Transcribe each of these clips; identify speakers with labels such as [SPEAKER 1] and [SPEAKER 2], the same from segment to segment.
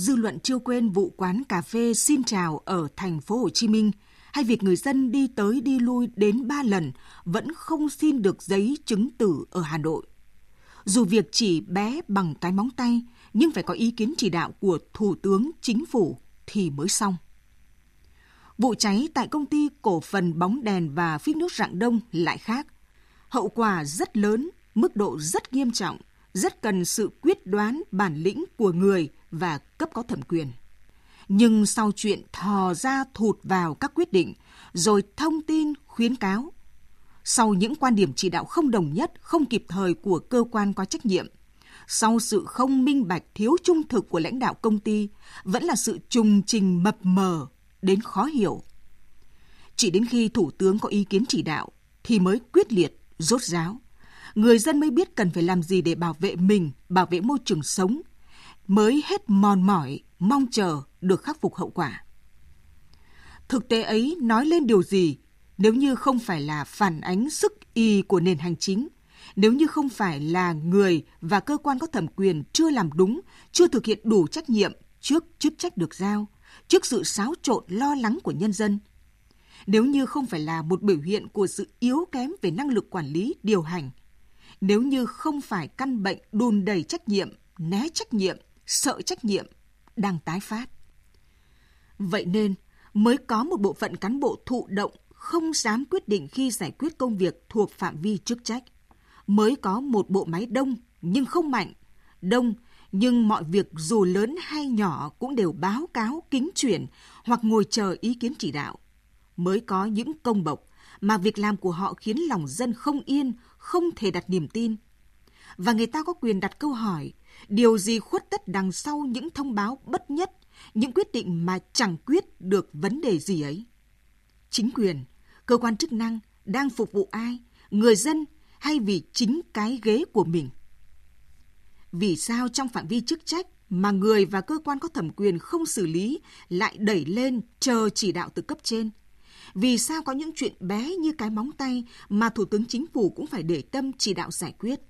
[SPEAKER 1] Dư luận chưa quên vụ quán cà phê Xin Chào ở thành phố Hồ Chí Minh hay việc người dân đi tới đi lui đến 3 lần vẫn không xin được giấy chứng tử ở Hà Nội. Dù việc chỉ bé bằng cái móng tay, nhưng phải có ý kiến chỉ đạo của Thủ tướng Chính phủ thì mới xong. Vụ cháy tại công ty cổ phần bóng đèn và phích nước Rạng Đông lại khác. Hậu quả rất lớn, mức độ rất nghiêm trọng, rất cần sự quyết đoán bản lĩnh của người và cấp có thẩm quyền. Nhưng sau chuyện thò ra thụt vào các quyết định, rồi thông tin khuyến cáo, sau những quan điểm chỉ đạo không đồng nhất, không kịp thời của cơ quan có trách nhiệm, sau sự không minh bạch thiếu trung thực của lãnh đạo công ty, vẫn là sự trùng trình mập mờ đến khó hiểu. Chỉ đến khi Thủ tướng có ý kiến chỉ đạo thì mới quyết liệt, rốt ráo. Người dân mới biết cần phải làm gì để bảo vệ mình, bảo vệ môi trường sống, mới hết mòn mỏi, mong chờ được khắc phục hậu quả. Thực tế ấy nói lên điều gì nếu như không phải là phản ánh sức y của nền hành chính, nếu như không phải là người và cơ quan có thẩm quyền chưa làm đúng, chưa thực hiện đủ trách nhiệm trước chức trách được giao, trước sự xáo trộn lo lắng của nhân dân. Nếu như không phải là một biểu hiện của sự yếu kém về năng lực quản lý, điều hành, nếu như không phải căn bệnh đùn đầy trách nhiệm, né trách nhiệm, sợ trách nhiệm đang tái phát. Vậy nên, mới có một bộ phận cán bộ thụ động không dám quyết định khi giải quyết công việc thuộc phạm vi chức trách. Mới có một bộ máy đông nhưng không mạnh, đông nhưng mọi việc dù lớn hay nhỏ cũng đều báo cáo kính chuyển hoặc ngồi chờ ý kiến chỉ đạo. Mới có những công bộc mà việc làm của họ khiến lòng dân không yên, không thể đặt niềm tin. Và người ta có quyền đặt câu hỏi, điều gì khuất tất đằng sau những thông báo bất nhất, những quyết định mà chẳng quyết được vấn đề gì ấy? Chính quyền, cơ quan chức năng đang phục vụ ai, người dân hay vì chính cái ghế của mình? Vì sao trong phạm vi chức trách mà người và cơ quan có thẩm quyền không xử lý lại đẩy lên chờ chỉ đạo từ cấp trên? Vì sao có những chuyện bé như cái móng tay mà Thủ tướng Chính phủ cũng phải để tâm chỉ đạo giải quyết?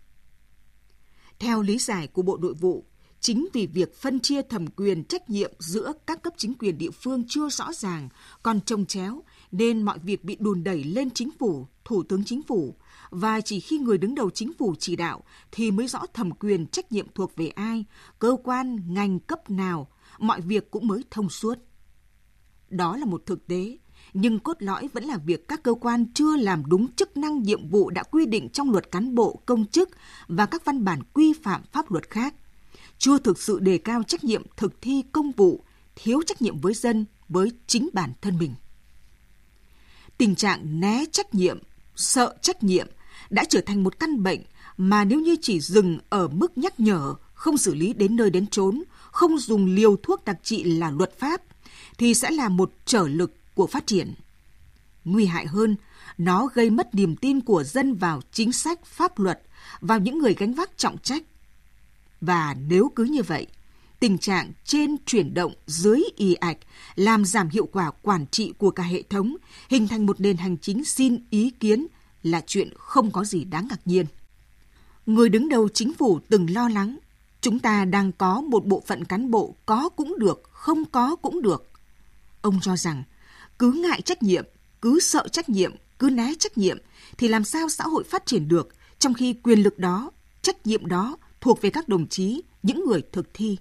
[SPEAKER 1] Theo lý giải của Bộ Nội vụ, chính vì việc phân chia thẩm quyền trách nhiệm giữa các cấp chính quyền địa phương chưa rõ ràng, còn trồng chéo, nên mọi việc bị đùn đẩy lên chính phủ, thủ tướng chính phủ, và chỉ khi người đứng đầu chính phủ chỉ đạo thì mới rõ thẩm quyền trách nhiệm thuộc về ai, cơ quan, ngành cấp nào, mọi việc cũng mới thông suốt. Đó là một thực tế, nhưng cốt lõi vẫn là việc các cơ quan chưa làm đúng chức năng nhiệm vụ đã quy định trong luật cán bộ công chức và các văn bản quy phạm pháp luật khác, chưa thực sự đề cao trách nhiệm thực thi công vụ, thiếu trách nhiệm với dân, với chính bản thân mình. Tình trạng né trách nhiệm, sợ trách nhiệm đã trở thành một căn bệnh mà nếu như chỉ dừng ở mức nhắc nhở, không xử lý đến nơi đến chốn, không dùng liều thuốc đặc trị là luật pháp, thì sẽ là một trở lực của phát triển. Nguy hại hơn, nó gây mất niềm tin của dân vào chính sách, pháp luật, vào những người gánh vác trọng trách. Và nếu cứ như vậy, tình trạng trên chuyển động dưới y ạch làm giảm hiệu quả quản trị của cả hệ thống, hình thành một nền hành chính xin ý kiến là chuyện không có gì đáng ngạc nhiên. Người đứng đầu chính phủ từng lo lắng, chúng ta đang có một bộ phận cán bộ có cũng được, không có cũng được. Ông cho rằng, cứ ngại trách nhiệm, cứ sợ trách nhiệm, cứ né trách nhiệm, thì làm sao xã hội phát triển được, trong khi quyền lực đó, trách nhiệm đó thuộc về các đồng chí, những người thực thi.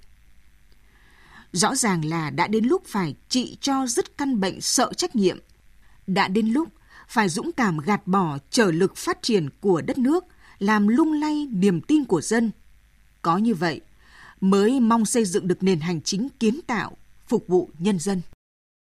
[SPEAKER 1] Rõ ràng là đã đến lúc phải trị cho dứt căn bệnh sợ trách nhiệm. Đã đến lúc phải dũng cảm gạt bỏ trở lực phát triển của đất nước, làm lung lay niềm tin của dân. Có như vậy, mới mong xây dựng được nền hành chính kiến tạo, phục vụ nhân dân.